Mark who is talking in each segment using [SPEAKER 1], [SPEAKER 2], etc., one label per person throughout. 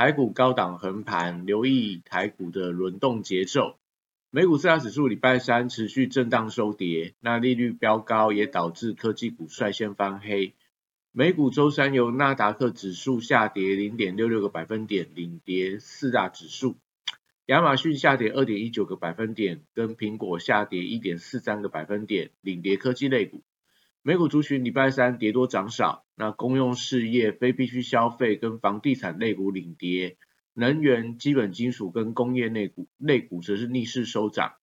[SPEAKER 1] 台股高档横盘，留意台股的轮动节奏。美股四大指数礼拜三持续震荡收跌，那利率飙高也导致科技股率先翻黑。美股周三由纳达克指数下跌零点六六个百分点领跌四大指数，亚马逊下跌二点一九个百分点，跟苹果下跌一点四三个百分点领跌科技类股。美股族群礼拜三跌多涨少，那公用事业、非必需消费跟房地产类股领跌，能源、基本金属跟工业类股类股则是逆势收涨。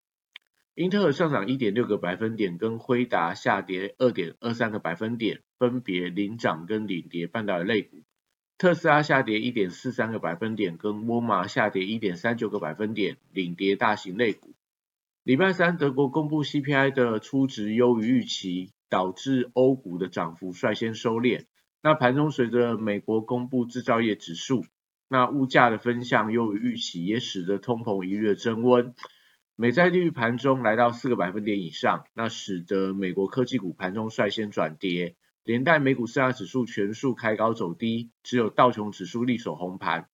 [SPEAKER 1] 英特尔上涨一点六个百分点，跟辉达下跌二点二三个百分点，分别领涨跟领跌半导体类股。特斯拉下跌一点四三个百分点，跟沃尔玛下跌一点三九个百分点，领跌大型类股。礼拜三德国公布 CPI 的初值优于预期。导致欧股的涨幅率先收敛。那盘中随着美国公布制造业指数，那物价的分项优于预期，也使得通膨一日增温。美债利率盘中来到四个百分点以上，那使得美国科技股盘中率先转跌，连带美股四大指数全数开高走低，只有道琼指数力守红盘。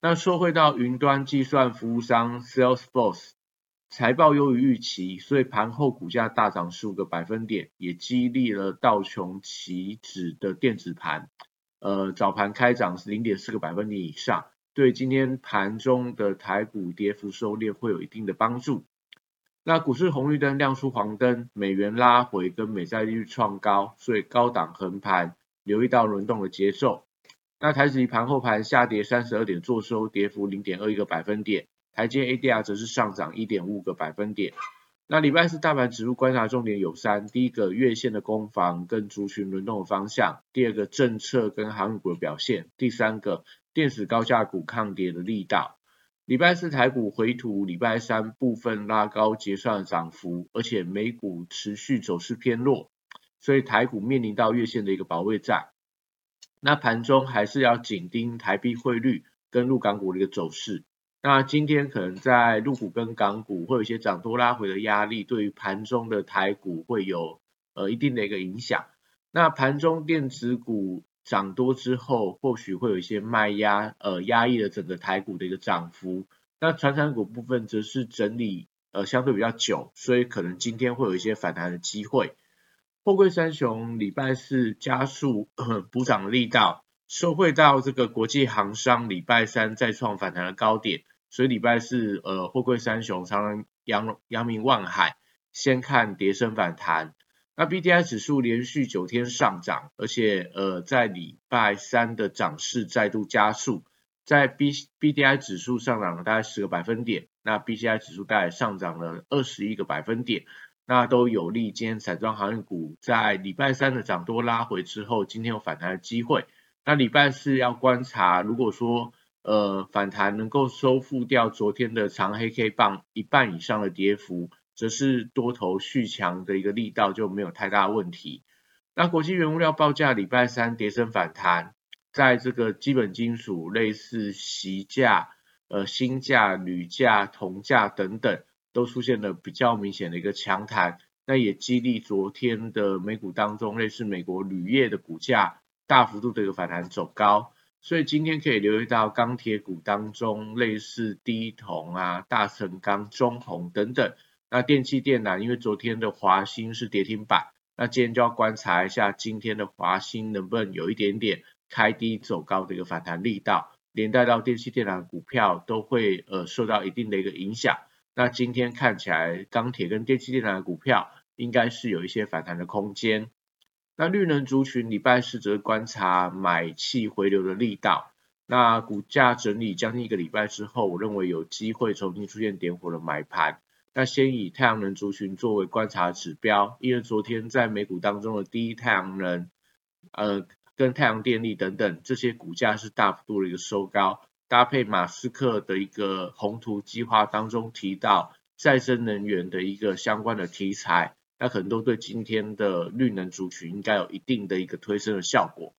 [SPEAKER 1] 那说回到云端计算服务商 Salesforce。财报优于预期，所以盘后股价大涨十五个百分点，也激励了道琼期指的电子盘，呃早盘开涨是零点四个百分点以上，对今天盘中的台股跌幅收敛会有一定的帮助。那股市红绿灯亮出黄灯，美元拉回跟美债利率创高，所以高档横盘，留意到轮动的节奏。那台指盘后盘下跌三十二点，做收跌幅零点二一个百分点。台阶 ADR 则是上涨一点五个百分点。那礼拜四大盘指数观察重点有三：第一个月线的攻防跟族群轮动的方向；第二个政策跟航股的表现；第三个电子高价股抗跌的力道。礼拜四台股回吐礼拜三部分拉高结算涨幅，而且美股持续走势偏弱，所以台股面临到月线的一个保卫战。那盘中还是要紧盯台币汇率跟入港股的一个走势。那今天可能在陆股跟港股会有一些涨多拉回的压力，对于盘中的台股会有呃一定的一个影响。那盘中电子股涨多之后，或许会有一些卖压，呃压抑了整个台股的一个涨幅。那传产股部分则是整理呃相对比较久，所以可能今天会有一些反弹的机会。货柜三雄礼拜四加速补涨力道，收惠到这个国际航商礼拜三再创反弹的高点。所以礼拜四，呃，货柜三雄常常扬扬名万海，先看跌升反弹。那 B D I 指数连续九天上涨，而且呃，在礼拜三的涨势再度加速，在 B B D I 指数上涨了大概十个百分点，那 B C I 指数大概上涨了二十一个百分点，那都有利今天散装航运股在礼拜三的涨多拉回之后，今天有反弹的机会。那礼拜四要观察，如果说呃，反弹能够收复掉昨天的长黑 K 棒一半以上的跌幅，则是多头续强的一个力道就没有太大问题。那国际原物料报价礼拜三跌升反弹，在这个基本金属类似锡价、呃锌价、铝价、铜价等等，都出现了比较明显的一个强弹，那也激励昨天的美股当中类似美国铝业的股价大幅度的一个反弹走高。所以今天可以留意到钢铁股当中，类似低铜啊、大成钢、中红等等。那电气电缆，因为昨天的华兴是跌停板，那今天就要观察一下今天的华兴能不能有一点点开低走高的一个反弹力道，连带到电气电缆股票都会呃受到一定的一个影响。那今天看起来钢铁跟电气电缆股票应该是有一些反弹的空间。那绿能族群礼拜四则观察买气回流的力道，那股价整理将近一个礼拜之后，我认为有机会重新出现点火的买盘。那先以太阳能族群作为观察指标，因为昨天在美股当中的第一太阳能，呃，跟太阳电力等等这些股价是大幅度的一个收高，搭配马斯克的一个宏图计划当中提到再生能源的一个相关的题材，那可能都对今天的绿能族群应该有一定的一个推升的效果。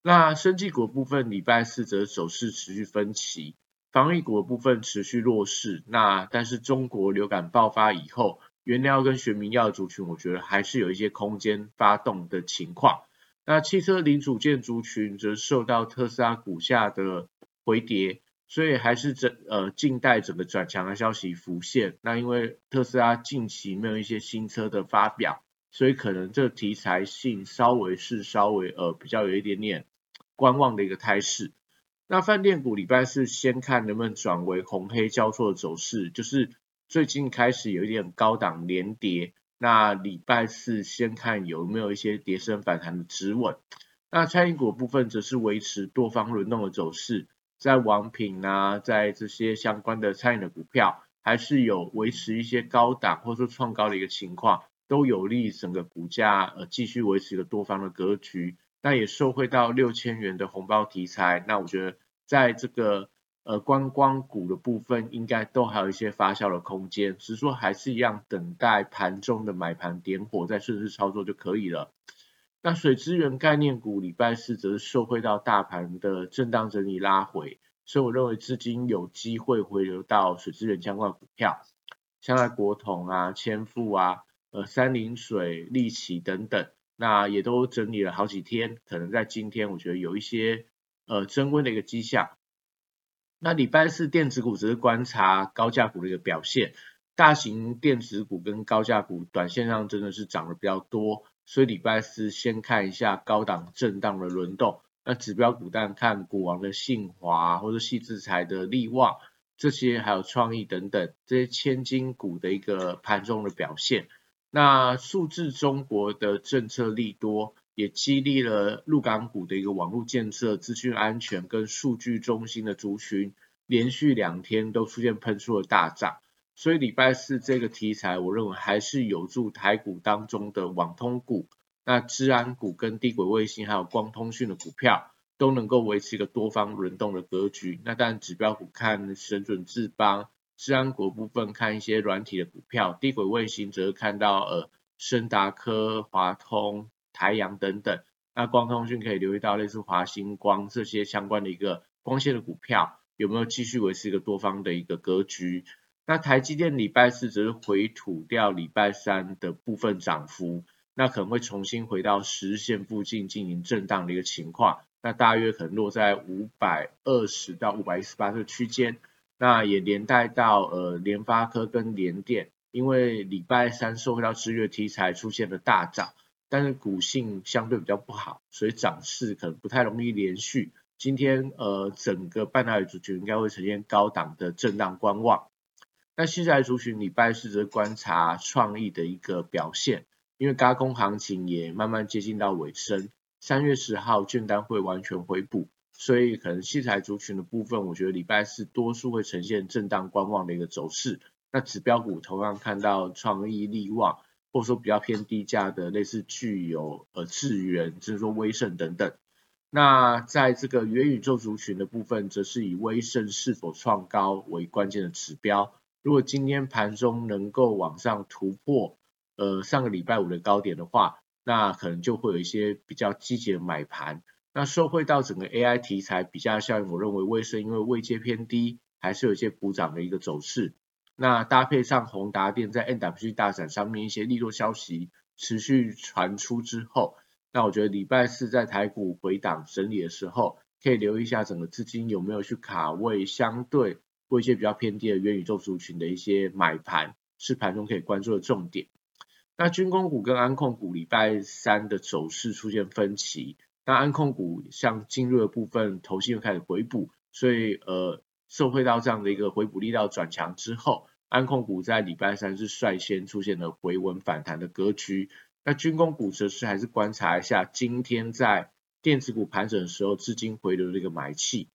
[SPEAKER 1] 那生技股部分，礼拜四则走势持续分歧，防疫股部分持续弱势。那但是中国流感爆发以后，原料跟学名药族群，我觉得还是有一些空间发动的情况。那汽车零组件族群则受到特斯拉股价的回跌，所以还是整呃近代整个转强的消息浮现。那因为特斯拉近期没有一些新车的发表，所以可能这题材性稍微是稍微呃比较有一点点。观望的一个态势。那饭店股礼拜四先看能不能转为红黑交错的走势，就是最近开始有一点高档连跌。那礼拜四先看有没有一些跌升反弹的止稳。那餐饮股部分则是维持多方轮动的走势，在王品啊，在这些相关的餐饮的股票，还是有维持一些高档或者说创高的一个情况，都有利整个股价呃继续维持一个多方的格局。那也受惠到六千元的红包题材，那我觉得在这个呃观光股的部分，应该都还有一些发酵的空间，只是说还是一样等待盘中的买盘点火，再顺势操作就可以了。那水资源概念股礼拜四则是受惠到大盘的震荡整理拉回，所以我认为资金有机会回流到水资源相关股票，像在国统啊、千富啊、呃三林水、利奇等等。那也都整理了好几天，可能在今天我觉得有一些呃增温的一个迹象。那礼拜四电子股只是观察高价股的一个表现，大型电子股跟高价股短线上真的是涨得比较多，所以礼拜四先看一下高档震荡的轮动。那指标股但看股王的信华或者细制材的利旺这些，还有创意等等这些千金股的一个盘中的表现。那数字中国的政策利多，也激励了陆港股的一个网络建设、资讯安全跟数据中心的族群，连续两天都出现喷出了大涨。所以礼拜四这个题材，我认为还是有助台股当中的网通股、那治安股跟低轨卫星还有光通讯的股票，都能够维持一个多方轮动的格局。那当然指标股看神准智邦。治安股部分看一些软体的股票，低轨卫星则是看到呃深达科、华通、台阳等等。那光通讯可以留意到类似华星光这些相关的一个光纤的股票，有没有继续维持一个多方的一个格局？那台积电礼拜四则是回吐掉礼拜三的部分涨幅，那可能会重新回到十日线附近进行震荡的一个情况，那大约可能落在五百二十到五百一十八这个区间。那也连带到呃联发科跟联电，因为礼拜三受惠到制约题材出现了大涨，但是股性相对比较不好，所以涨势可能不太容易连续。今天呃整个半导体族群应该会呈现高档的震荡观望。那现在族群礼拜四则观察创意的一个表现，因为加工行情也慢慢接近到尾声，三月十号券单会完全回补。所以可能器材族群的部分，我觉得礼拜四多数会呈现震荡观望的一个走势。那指标股同样看到创意力旺，或者说比较偏低价的类似具有呃智源，就是说威盛等等。那在这个元宇宙族群的部分，则是以威盛是否创高为关键的指标。如果今天盘中能够往上突破呃上个礼拜五的高点的话，那可能就会有一些比较积极的买盘。那受惠到整个 AI 题材比较效应，我认为威盛因为位阶偏低，还是有一些补涨的一个走势。那搭配上宏达电在 NWC 大展上面一些利多消息持续传出之后，那我觉得礼拜四在台股回档整理的时候，可以留意一下整个资金有没有去卡位相对或一些比较偏低的元宇宙族群的一些买盘，是盘中可以关注的重点。那军工股跟安控股礼拜三的走势出现分歧。那安控股像进入的部分，头信又开始回补，所以呃，受惠到这样的一个回补力道转强之后，安控股在礼拜三是率先出现了回稳反弹的格局。那军工股则是还是观察一下今天在电子股盘整的时候资金回流的一个买气。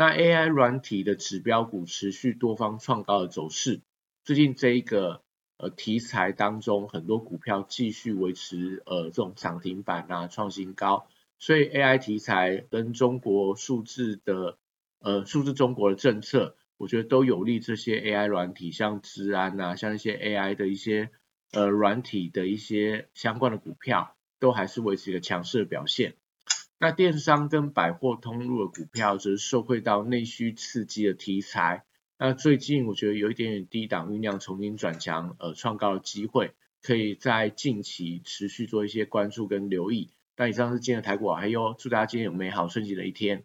[SPEAKER 1] 那 AI 软体的指标股持续多方创高的走势，最近这一个呃题材当中，很多股票继续维持呃这种涨停板啊创新高。所以 AI 题材跟中国数字的呃数字中国的政策，我觉得都有利这些 AI 软体，像治安啊，像一些 AI 的一些呃软体的一些相关的股票，都还是维持一个强势的表现。那电商跟百货通路的股票则是受惠到内需刺激的题材。那最近我觉得有一点点低档酝酿重新转强，呃，创高的机会，可以在近期持续做一些关注跟留意。那以上是今天的台股，还有祝大家今天有美好顺利的一天。